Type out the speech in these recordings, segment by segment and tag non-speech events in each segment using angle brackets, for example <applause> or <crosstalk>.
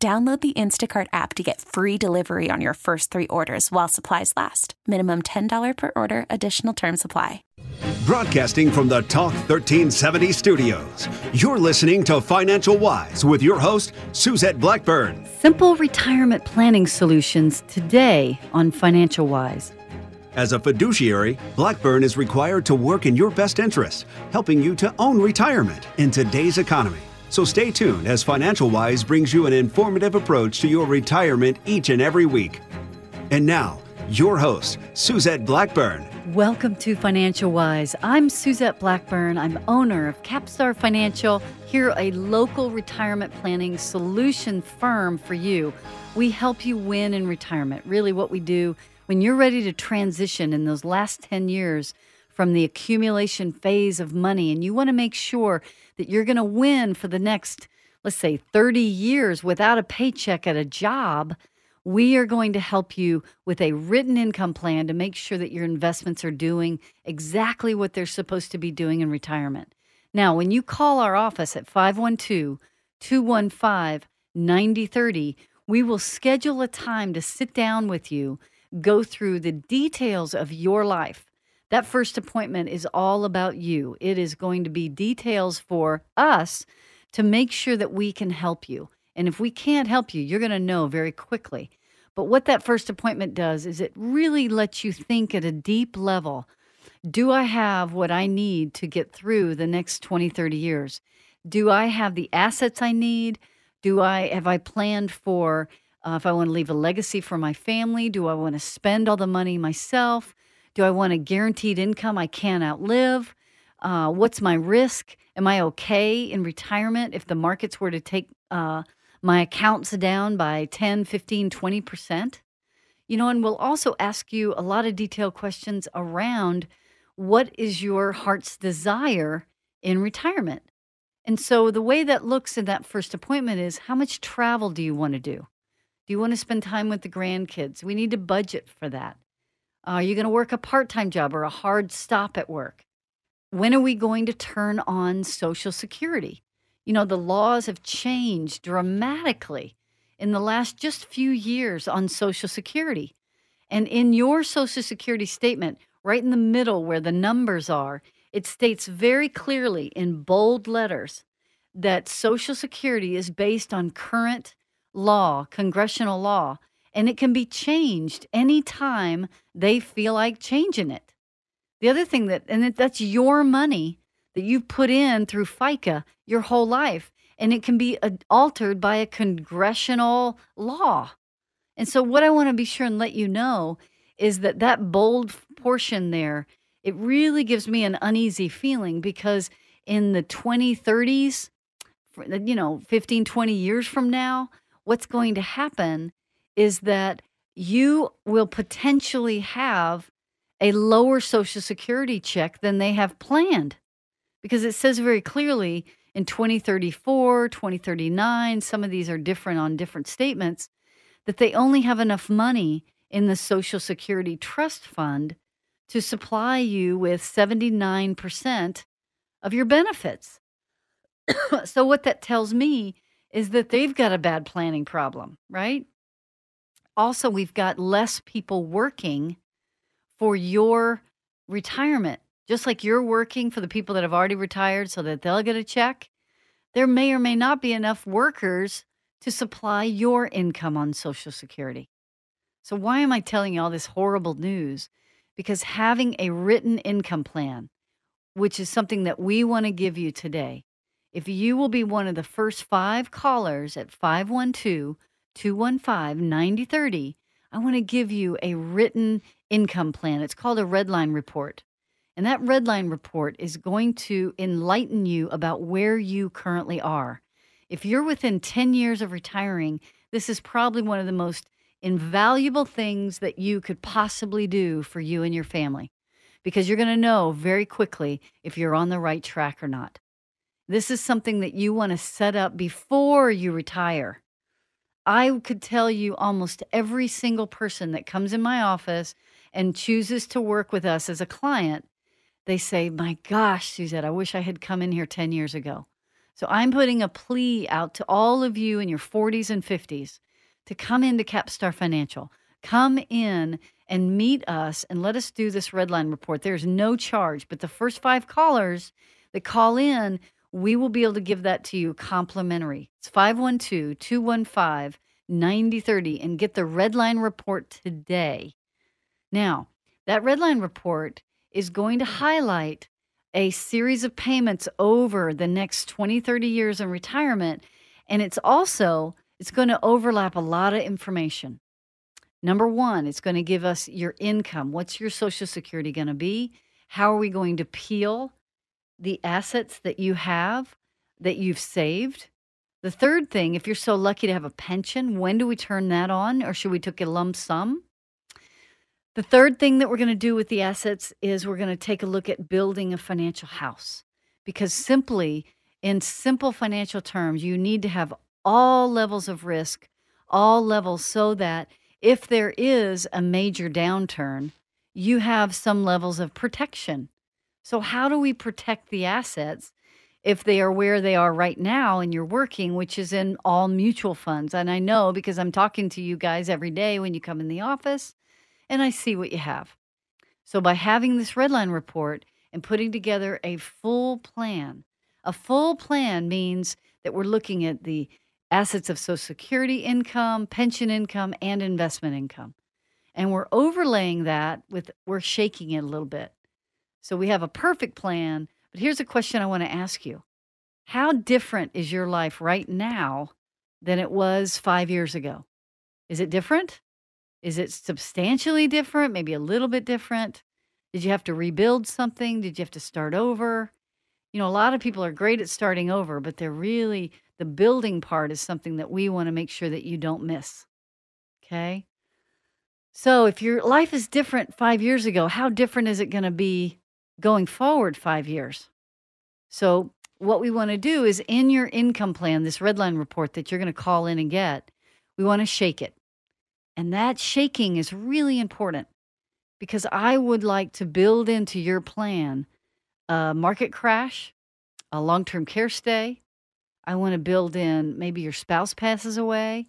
Download the Instacart app to get free delivery on your first three orders while supplies last. Minimum $10 per order, additional term supply. Broadcasting from the Talk 1370 studios, you're listening to Financial Wise with your host, Suzette Blackburn. Simple retirement planning solutions today on Financial Wise. As a fiduciary, Blackburn is required to work in your best interest, helping you to own retirement in today's economy. So stay tuned as Financial Wise brings you an informative approach to your retirement each and every week. And now, your host, Suzette Blackburn. Welcome to Financial Wise. I'm Suzette Blackburn. I'm owner of Capstar Financial, here a local retirement planning solution firm for you. We help you win in retirement. Really, what we do when you're ready to transition in those last 10 years from the accumulation phase of money and you want to make sure that you're going to win for the next, let's say, 30 years without a paycheck at a job, we are going to help you with a written income plan to make sure that your investments are doing exactly what they're supposed to be doing in retirement. Now, when you call our office at 512 215 9030, we will schedule a time to sit down with you, go through the details of your life that first appointment is all about you. It is going to be details for us to make sure that we can help you. And if we can't help you, you're going to know very quickly. But what that first appointment does is it really lets you think at a deep level do I have what I need to get through the next 20, 30 years? Do I have the assets I need? Do I have I planned for uh, if I want to leave a legacy for my family? Do I want to spend all the money myself? Do I want a guaranteed income I can't outlive? Uh, what's my risk? Am I okay in retirement if the markets were to take uh, my accounts down by 10, 15, 20%? You know, and we'll also ask you a lot of detailed questions around what is your heart's desire in retirement? And so the way that looks in that first appointment is how much travel do you want to do? Do you want to spend time with the grandkids? We need to budget for that. Are you going to work a part time job or a hard stop at work? When are we going to turn on Social Security? You know, the laws have changed dramatically in the last just few years on Social Security. And in your Social Security statement, right in the middle where the numbers are, it states very clearly in bold letters that Social Security is based on current law, congressional law, and it can be changed anytime they feel like changing it. The other thing that, and that's your money that you've put in through FICA your whole life, and it can be altered by a congressional law. And so, what I want to be sure and let you know is that that bold portion there, it really gives me an uneasy feeling because in the 2030s, you know, 15, 20 years from now, what's going to happen is that you will potentially have a lower Social Security check than they have planned. Because it says very clearly in 2034, 2039, some of these are different on different statements, that they only have enough money in the Social Security Trust Fund to supply you with 79% of your benefits. <coughs> so, what that tells me is that they've got a bad planning problem, right? Also we've got less people working for your retirement. Just like you're working for the people that have already retired so that they'll get a check, there may or may not be enough workers to supply your income on Social Security. So, why am I telling you all this horrible news? Because having a written income plan, which is something that we want to give you today, if you will be one of the first five callers at 512 215 9030, I want to give you a written income plan. It's called a Redline Report. And that Redline Report is going to enlighten you about where you currently are. If you're within 10 years of retiring, this is probably one of the most invaluable things that you could possibly do for you and your family because you're going to know very quickly if you're on the right track or not. This is something that you want to set up before you retire. I could tell you almost every single person that comes in my office and chooses to work with us as a client, they say, My gosh, Suzette, I wish I had come in here 10 years ago. So I'm putting a plea out to all of you in your 40s and 50s to come into Capstar Financial. Come in and meet us and let us do this Redline report. There's no charge, but the first five callers that call in we will be able to give that to you complimentary. It's 512 215 9030 and get the Redline report today. Now, that Redline report is going to highlight a series of payments over the next 20, 30 years in retirement. And it's also, it's going to overlap a lot of information. Number one, it's going to give us your income. What's your Social Security going to be? How are we going to peel the assets that you have that you've saved. The third thing, if you're so lucky to have a pension, when do we turn that on or should we take a lump sum? The third thing that we're going to do with the assets is we're going to take a look at building a financial house because simply, in simple financial terms, you need to have all levels of risk, all levels, so that if there is a major downturn, you have some levels of protection. So, how do we protect the assets if they are where they are right now and you're working, which is in all mutual funds? And I know because I'm talking to you guys every day when you come in the office and I see what you have. So, by having this redline report and putting together a full plan, a full plan means that we're looking at the assets of Social Security income, pension income, and investment income. And we're overlaying that with, we're shaking it a little bit. So we have a perfect plan. But here's a question I want to ask you How different is your life right now than it was five years ago? Is it different? Is it substantially different? Maybe a little bit different? Did you have to rebuild something? Did you have to start over? You know, a lot of people are great at starting over, but they're really, the building part is something that we want to make sure that you don't miss. Okay. So if your life is different five years ago, how different is it going to be going forward five years. So, what we want to do is in your income plan, this redline report that you're going to call in and get, we want to shake it. And that shaking is really important because I would like to build into your plan a market crash, a long term care stay. I want to build in maybe your spouse passes away,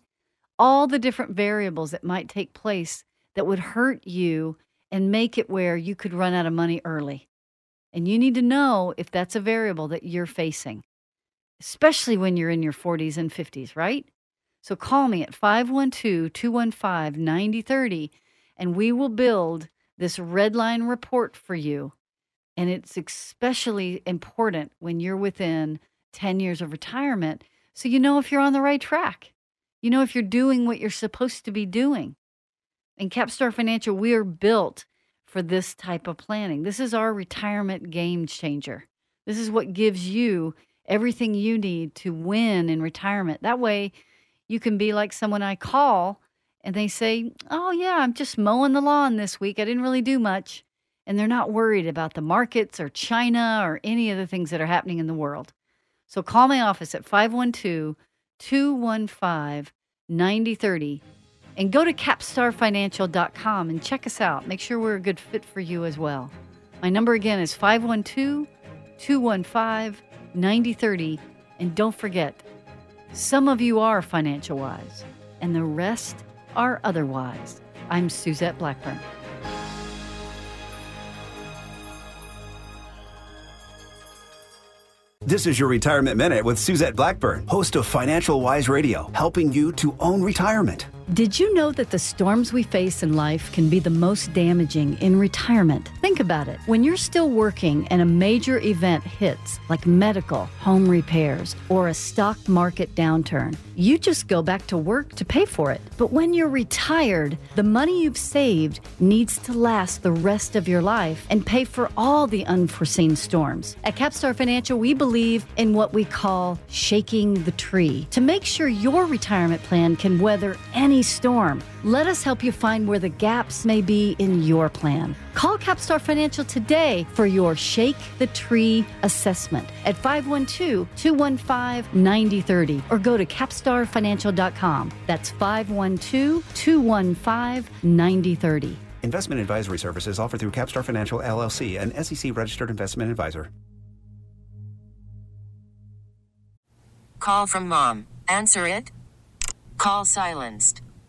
all the different variables that might take place that would hurt you and make it where you could run out of money early. And you need to know if that's a variable that you're facing, especially when you're in your 40s and 50s, right? So call me at 512 215 9030 and we will build this red line report for you. And it's especially important when you're within 10 years of retirement. So you know if you're on the right track. You know if you're doing what you're supposed to be doing. In Capstar Financial, we are built for this type of planning. This is our retirement game changer. This is what gives you everything you need to win in retirement. That way, you can be like someone I call and they say, Oh, yeah, I'm just mowing the lawn this week. I didn't really do much. And they're not worried about the markets or China or any of the things that are happening in the world. So call my office at 512 215 9030 and go to capstarfinancial.com and check us out. Make sure we're a good fit for you as well. My number again is 512 215 9030. And don't forget, some of you are financial wise, and the rest are otherwise. I'm Suzette Blackburn. This is your Retirement Minute with Suzette Blackburn, host of Financial Wise Radio, helping you to own retirement. Did you know that the storms we face in life can be the most damaging in retirement? Think about it. When you're still working and a major event hits, like medical, home repairs, or a stock market downturn, you just go back to work to pay for it. But when you're retired, the money you've saved needs to last the rest of your life and pay for all the unforeseen storms. At Capstar Financial, we believe in what we call shaking the tree to make sure your retirement plan can weather any storm. Let us help you find where the gaps may be in your plan. Call Capstar Financial today for your Shake the Tree assessment at 512 215 9030 or go to capstarfinancial.com. That's 512 215 9030. Investment advisory services offered through Capstar Financial LLC, an SEC registered investment advisor. Call from mom. Answer it. Call silenced.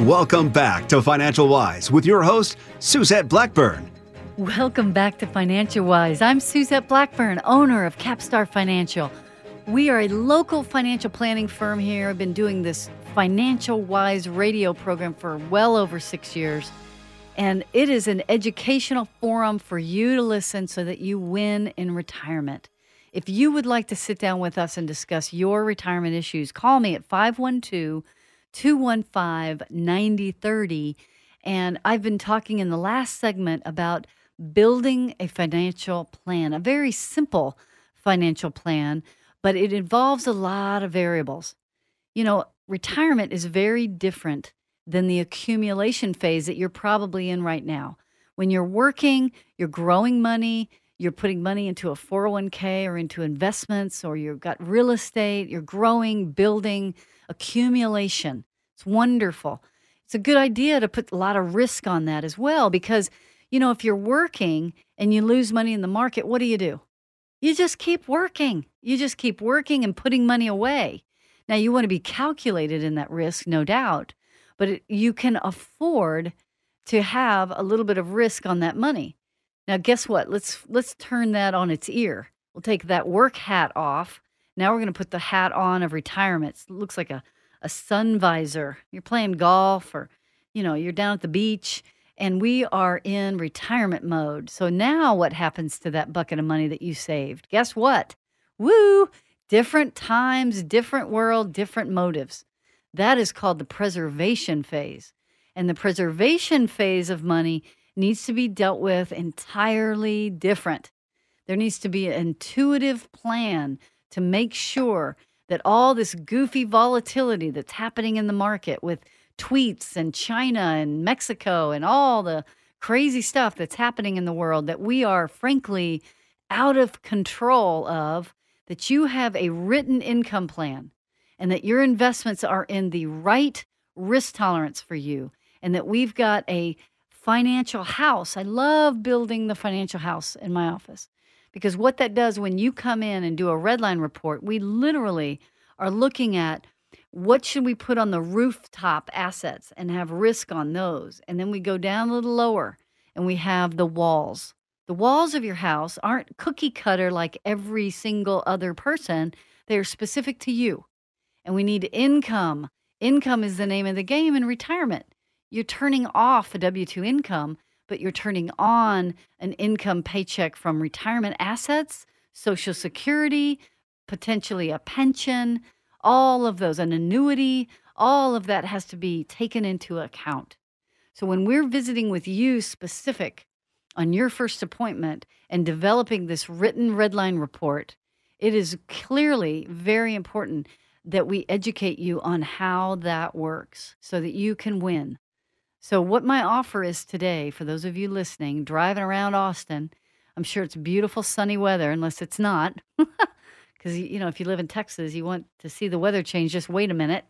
Welcome back to Financial Wise with your host, Suzette Blackburn. Welcome back to Financial Wise. I'm Suzette Blackburn, owner of Capstar Financial. We are a local financial planning firm here. I've been doing this Financial Wise radio program for well over six years. And it is an educational forum for you to listen so that you win in retirement. If you would like to sit down with us and discuss your retirement issues, call me at 512 215 9030. And I've been talking in the last segment about building a financial plan, a very simple financial plan, but it involves a lot of variables. You know, retirement is very different than the accumulation phase that you're probably in right now. When you're working, you're growing money, you're putting money into a 401k or into investments, or you've got real estate, you're growing, building, accumulation. It's wonderful. It's a good idea to put a lot of risk on that as well because, you know, if you're working and you lose money in the market, what do you do? You just keep working. You just keep working and putting money away. Now, you want to be calculated in that risk, no doubt, but it, you can afford to have a little bit of risk on that money. Now, guess what? Let's let's turn that on its ear. We'll take that work hat off. Now we're going to put the hat on of retirement. It looks like a a sun visor. You're playing golf or you know, you're down at the beach and we are in retirement mode. So now what happens to that bucket of money that you saved? Guess what? Woo! Different times, different world, different motives. That is called the preservation phase. And the preservation phase of money needs to be dealt with entirely different. There needs to be an intuitive plan to make sure that all this goofy volatility that's happening in the market with tweets and China and Mexico and all the crazy stuff that's happening in the world that we are frankly out of control of, that you have a written income plan and that your investments are in the right risk tolerance for you and that we've got a financial house. I love building the financial house in my office because what that does when you come in and do a redline report, we literally are looking at what should we put on the rooftop assets and have risk on those. And then we go down a little lower and we have the walls. The walls of your house aren't cookie cutter like every single other person, they're specific to you. And we need income. Income is the name of the game in retirement. You're turning off a W 2 income, but you're turning on an income paycheck from retirement assets, Social Security, potentially a pension, all of those, an annuity, all of that has to be taken into account. So when we're visiting with you specific on your first appointment and developing this written redline report, it is clearly very important that we educate you on how that works so that you can win. So, what my offer is today for those of you listening, driving around Austin, I'm sure it's beautiful sunny weather, unless it's not. <laughs> because you know if you live in Texas, you want to see the weather change. Just wait a minute.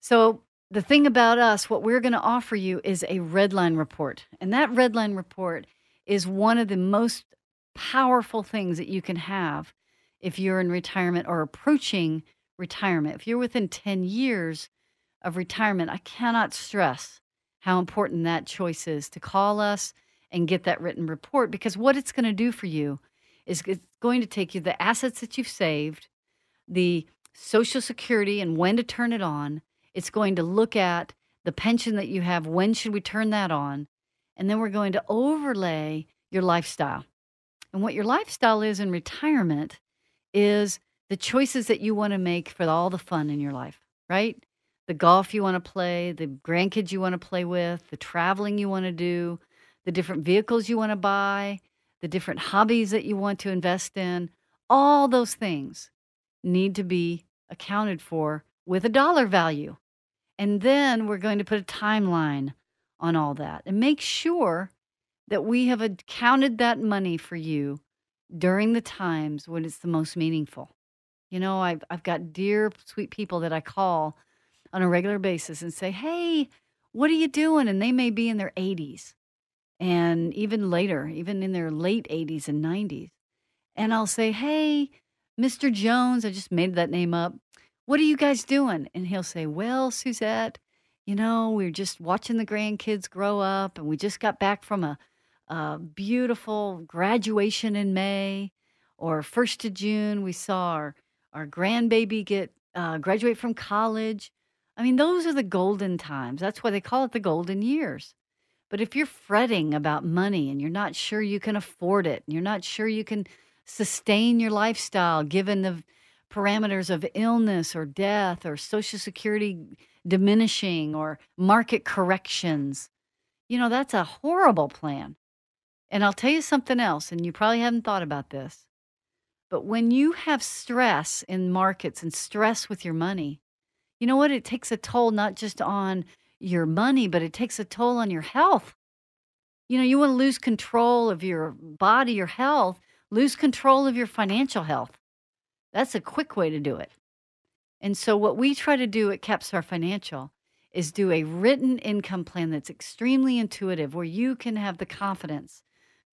So the thing about us, what we're going to offer you is a red line report. And that red line report is one of the most powerful things that you can have if you're in retirement or approaching retirement. If you're within 10 years of retirement, I cannot stress how important that choice is to call us and get that written report because what it's going to do for you is it's going to take you the assets that you've saved, the social security and when to turn it on. It's going to look at the pension that you have, when should we turn that on? And then we're going to overlay your lifestyle. And what your lifestyle is in retirement is the choices that you want to make for all the fun in your life, right? The golf you want to play, the grandkids you want to play with, the traveling you want to do, the different vehicles you want to buy, the different hobbies that you want to invest in, all those things need to be accounted for with a dollar value. And then we're going to put a timeline on all that and make sure that we have accounted that money for you during the times when it's the most meaningful. You know, I've, I've got dear, sweet people that I call on a regular basis and say, Hey, what are you doing? And they may be in their 80s and even later, even in their late 80s and 90s. And I'll say, Hey, Mr. Jones, I just made that name up. What are you guys doing? And he'll say, Well, Suzette, you know, we are just watching the grandkids grow up and we just got back from a, a beautiful graduation in May or 1st of June. We saw our, our grandbaby get uh, graduate from college. I mean, those are the golden times. That's why they call it the golden years. But if you're fretting about money and you're not sure you can afford it, and you're not sure you can sustain your lifestyle given the parameters of illness or death or social security diminishing or market corrections, you know, that's a horrible plan. And I'll tell you something else, and you probably haven't thought about this. But when you have stress in markets and stress with your money, you know what? It takes a toll not just on your money, but it takes a toll on your health. You know, you want to lose control of your body, your health, lose control of your financial health. That's a quick way to do it. And so, what we try to do at Capstar Financial is do a written income plan that's extremely intuitive, where you can have the confidence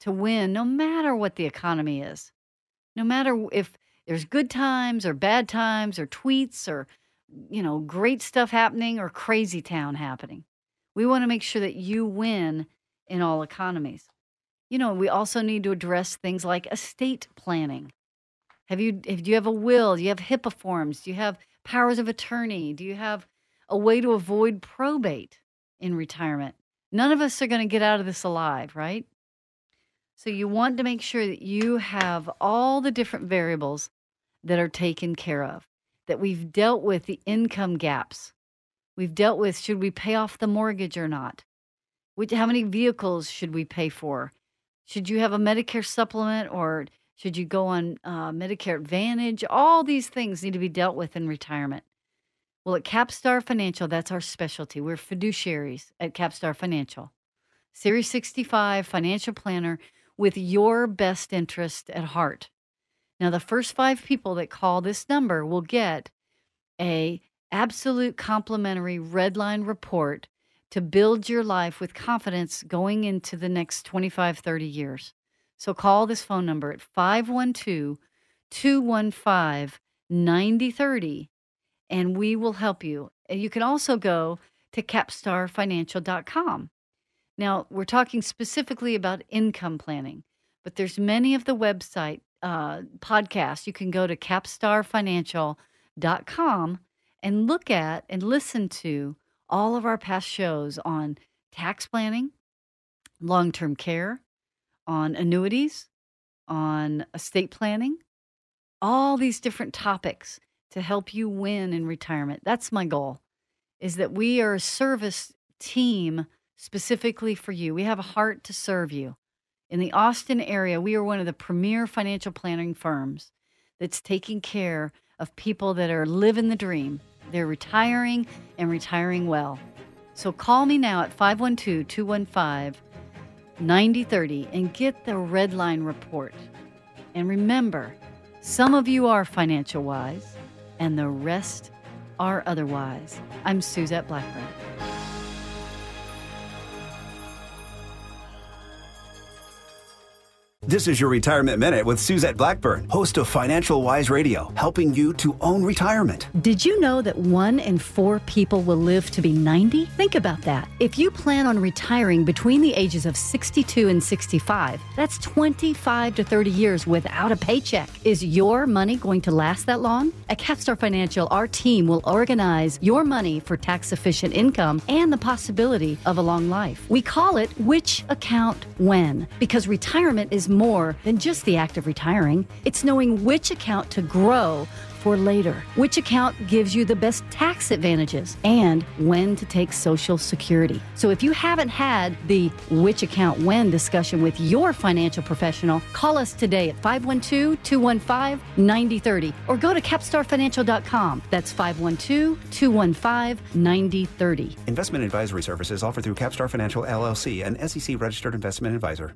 to win no matter what the economy is, no matter if there's good times or bad times or tweets or you know, great stuff happening or crazy town happening. We want to make sure that you win in all economies. You know, we also need to address things like estate planning. Have you if you have a will, do you have HIPAA forms? Do you have powers of attorney? Do you have a way to avoid probate in retirement? None of us are going to get out of this alive, right? So you want to make sure that you have all the different variables that are taken care of that we've dealt with the income gaps. We've dealt with should we pay off the mortgage or not? Which, how many vehicles should we pay for? Should you have a Medicare supplement or should you go on uh, Medicare Advantage? All these things need to be dealt with in retirement. Well, at Capstar Financial, that's our specialty. We're fiduciaries at Capstar Financial. Series 65 financial planner with your best interest at heart. Now, the first five people that call this number will get a absolute complimentary red line report to build your life with confidence going into the next 25, 30 years. So call this phone number at 512 215 9030 and we will help you. You can also go to capstarfinancial.com. Now, we're talking specifically about income planning, but there's many of the website uh, podcast, you can go to capstarfinancial.com and look at and listen to all of our past shows on tax planning, long term care, on annuities, on estate planning, all these different topics to help you win in retirement. That's my goal is that we are a service team specifically for you. We have a heart to serve you in the Austin area, we are one of the premier financial planning firms that's taking care of people that are living the dream. They're retiring and retiring well. So call me now at 512 215 9030 and get the red line report. And remember, some of you are financial wise and the rest are otherwise. I'm Suzette Blackburn. This is your Retirement Minute with Suzette Blackburn, host of Financial Wise Radio, helping you to own retirement. Did you know that one in four people will live to be 90? Think about that. If you plan on retiring between the ages of 62 and 65, that's 25 to 30 years without a paycheck. Is your money going to last that long? At Capstar Financial, our team will organize your money for tax efficient income and the possibility of a long life. We call it Which Account When because retirement is more than just the act of retiring. It's knowing which account to grow for later, which account gives you the best tax advantages, and when to take Social Security. So if you haven't had the which account when discussion with your financial professional, call us today at 512 215 9030 or go to capstarfinancial.com. That's 512 215 9030. Investment advisory services offered through Capstar Financial LLC, an SEC registered investment advisor.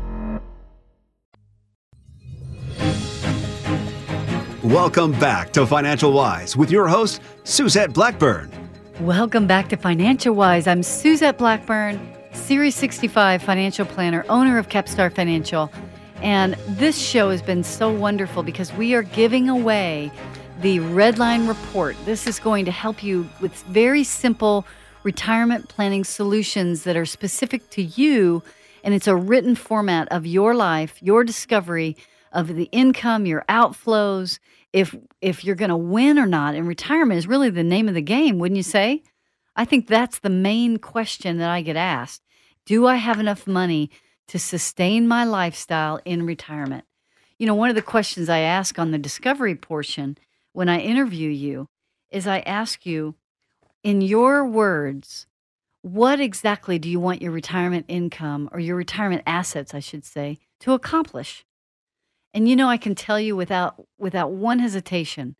Welcome back to Financial Wise with your host, Suzette Blackburn. Welcome back to Financial Wise. I'm Suzette Blackburn, Series 65 financial planner, owner of Capstar Financial. And this show has been so wonderful because we are giving away the Redline Report. This is going to help you with very simple retirement planning solutions that are specific to you. And it's a written format of your life, your discovery of the income, your outflows, if if you're going to win or not. And retirement is really the name of the game, wouldn't you say? I think that's the main question that I get asked. Do I have enough money to sustain my lifestyle in retirement? You know, one of the questions I ask on the discovery portion when I interview you is I ask you, in your words, what exactly do you want your retirement income or your retirement assets, I should say, to accomplish? And you know, I can tell you without without one hesitation,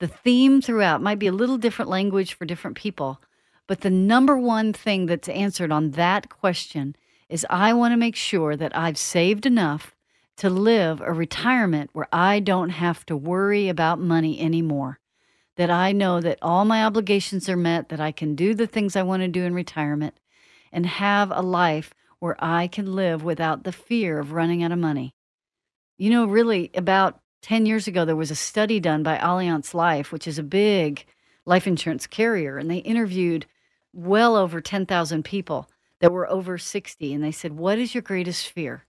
the theme throughout might be a little different language for different people, but the number one thing that's answered on that question is I want to make sure that I've saved enough to live a retirement where I don't have to worry about money anymore. That I know that all my obligations are met, that I can do the things I want to do in retirement and have a life where I can live without the fear of running out of money. You know, really, about 10 years ago, there was a study done by Allianz Life, which is a big life insurance carrier, and they interviewed well over 10,000 people that were over 60. And they said, What is your greatest fear?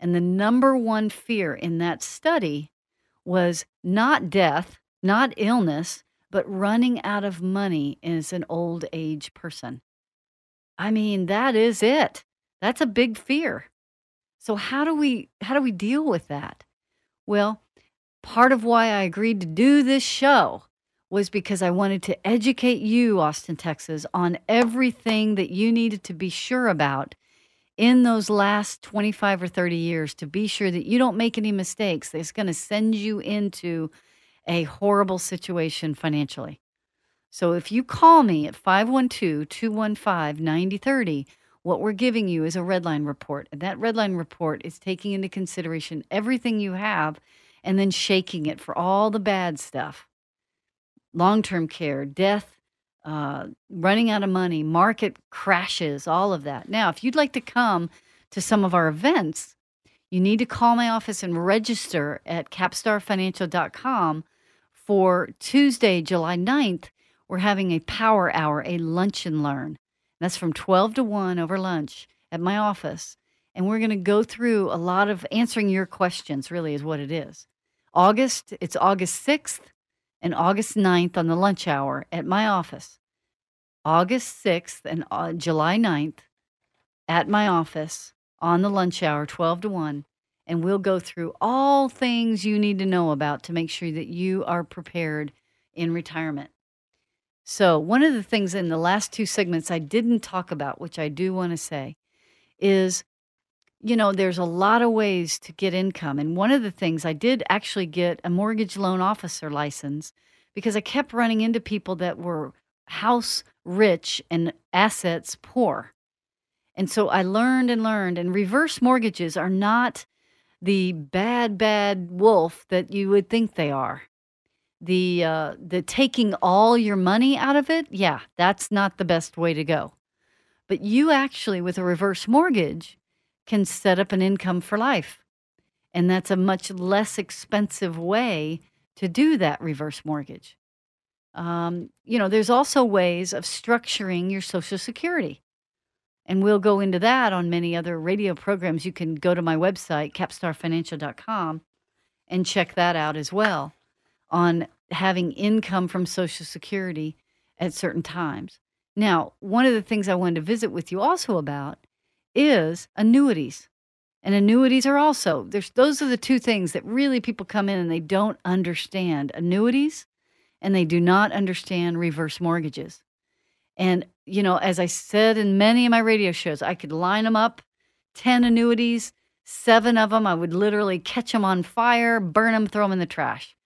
And the number one fear in that study was not death, not illness, but running out of money as an old age person. I mean, that is it. That's a big fear. So how do we how do we deal with that? Well, part of why I agreed to do this show was because I wanted to educate you, Austin, Texas, on everything that you needed to be sure about in those last 25 or 30 years to be sure that you don't make any mistakes that's going to send you into a horrible situation financially. So if you call me at 512 215 9030, what we're giving you is a redline report. And that redline report is taking into consideration everything you have and then shaking it for all the bad stuff long term care, death, uh, running out of money, market crashes, all of that. Now, if you'd like to come to some of our events, you need to call my office and register at capstarfinancial.com for Tuesday, July 9th. We're having a power hour, a lunch and learn. That's from 12 to 1 over lunch at my office. And we're going to go through a lot of answering your questions, really, is what it is. August, it's August 6th and August 9th on the lunch hour at my office. August 6th and uh, July 9th at my office on the lunch hour, 12 to 1. And we'll go through all things you need to know about to make sure that you are prepared in retirement. So, one of the things in the last two segments I didn't talk about, which I do want to say, is you know, there's a lot of ways to get income. And one of the things I did actually get a mortgage loan officer license because I kept running into people that were house rich and assets poor. And so I learned and learned, and reverse mortgages are not the bad, bad wolf that you would think they are. The uh, the taking all your money out of it, yeah, that's not the best way to go. But you actually, with a reverse mortgage, can set up an income for life, and that's a much less expensive way to do that reverse mortgage. Um, you know, there's also ways of structuring your Social Security. And we'll go into that on many other radio programs. You can go to my website, capstarfinancial.com, and check that out as well on having income from Social Security at certain times. Now, one of the things I wanted to visit with you also about is annuities. And annuities are also there's those are the two things that really people come in and they don't understand annuities and they do not understand reverse mortgages. And you know, as I said in many of my radio shows, I could line them up 10 annuities, 7 of them I would literally catch them on fire, burn them, throw them in the trash.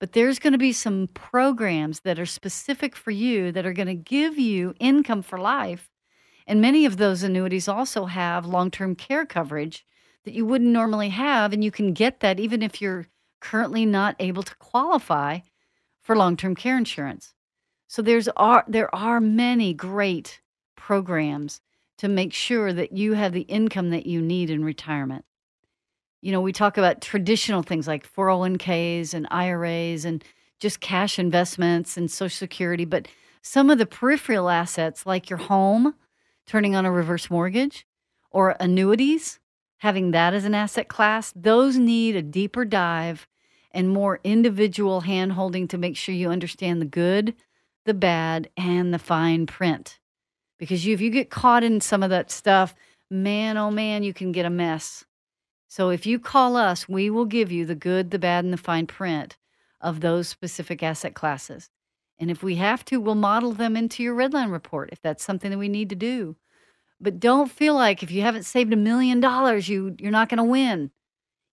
But there's going to be some programs that are specific for you that are going to give you income for life and many of those annuities also have long term care coverage that you wouldn't normally have. And you can get that even if you're currently not able to qualify for long term care insurance. So there's are there are many great programs to make sure that you have the income that you need in retirement. You know, we talk about traditional things like 401ks and IRAs and just cash investments and social security, but some of the peripheral assets like your home, turning on a reverse mortgage or annuities, having that as an asset class, those need a deeper dive and more individual hand holding to make sure you understand the good, the bad, and the fine print. Because you, if you get caught in some of that stuff, man, oh man, you can get a mess. So if you call us, we will give you the good, the bad, and the fine print of those specific asset classes. And if we have to, we'll model them into your redline report if that's something that we need to do. But don't feel like if you haven't saved a million dollars, you you're not going to win.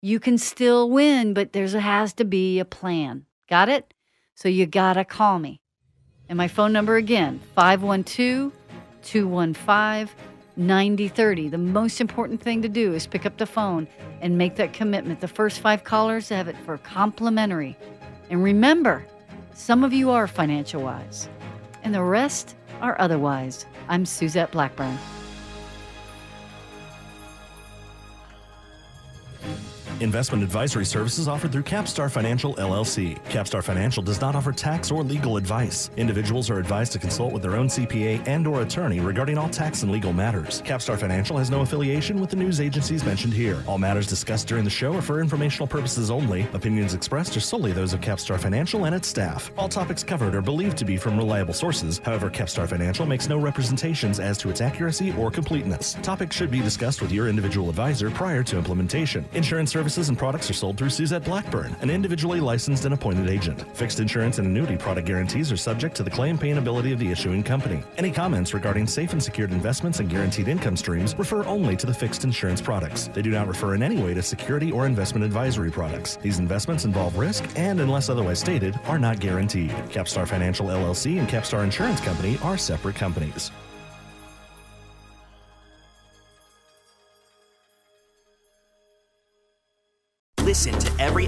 You can still win, but there has to be a plan. Got it? So you got to call me. And my phone number again, 512 215 9030. The most important thing to do is pick up the phone and make that commitment. The first five callers have it for complimentary. And remember, some of you are financial wise, and the rest are otherwise. I'm Suzette Blackburn. Investment advisory services offered through Capstar Financial LLC. Capstar Financial does not offer tax or legal advice. Individuals are advised to consult with their own CPA and or attorney regarding all tax and legal matters. Capstar Financial has no affiliation with the news agencies mentioned here. All matters discussed during the show are for informational purposes only. Opinions expressed are solely those of Capstar Financial and its staff. All topics covered are believed to be from reliable sources. However, Capstar Financial makes no representations as to its accuracy or completeness. Topics should be discussed with your individual advisor prior to implementation. Insurance services and products are sold through Suzette Blackburn, an individually licensed and appointed agent. Fixed insurance and annuity product guarantees are subject to the claim paying ability of the issuing company. Any comments regarding safe and secured investments and guaranteed income streams refer only to the fixed insurance products. They do not refer in any way to security or investment advisory products. These investments involve risk and, unless otherwise stated, are not guaranteed. Capstar Financial LLC and Capstar Insurance Company are separate companies.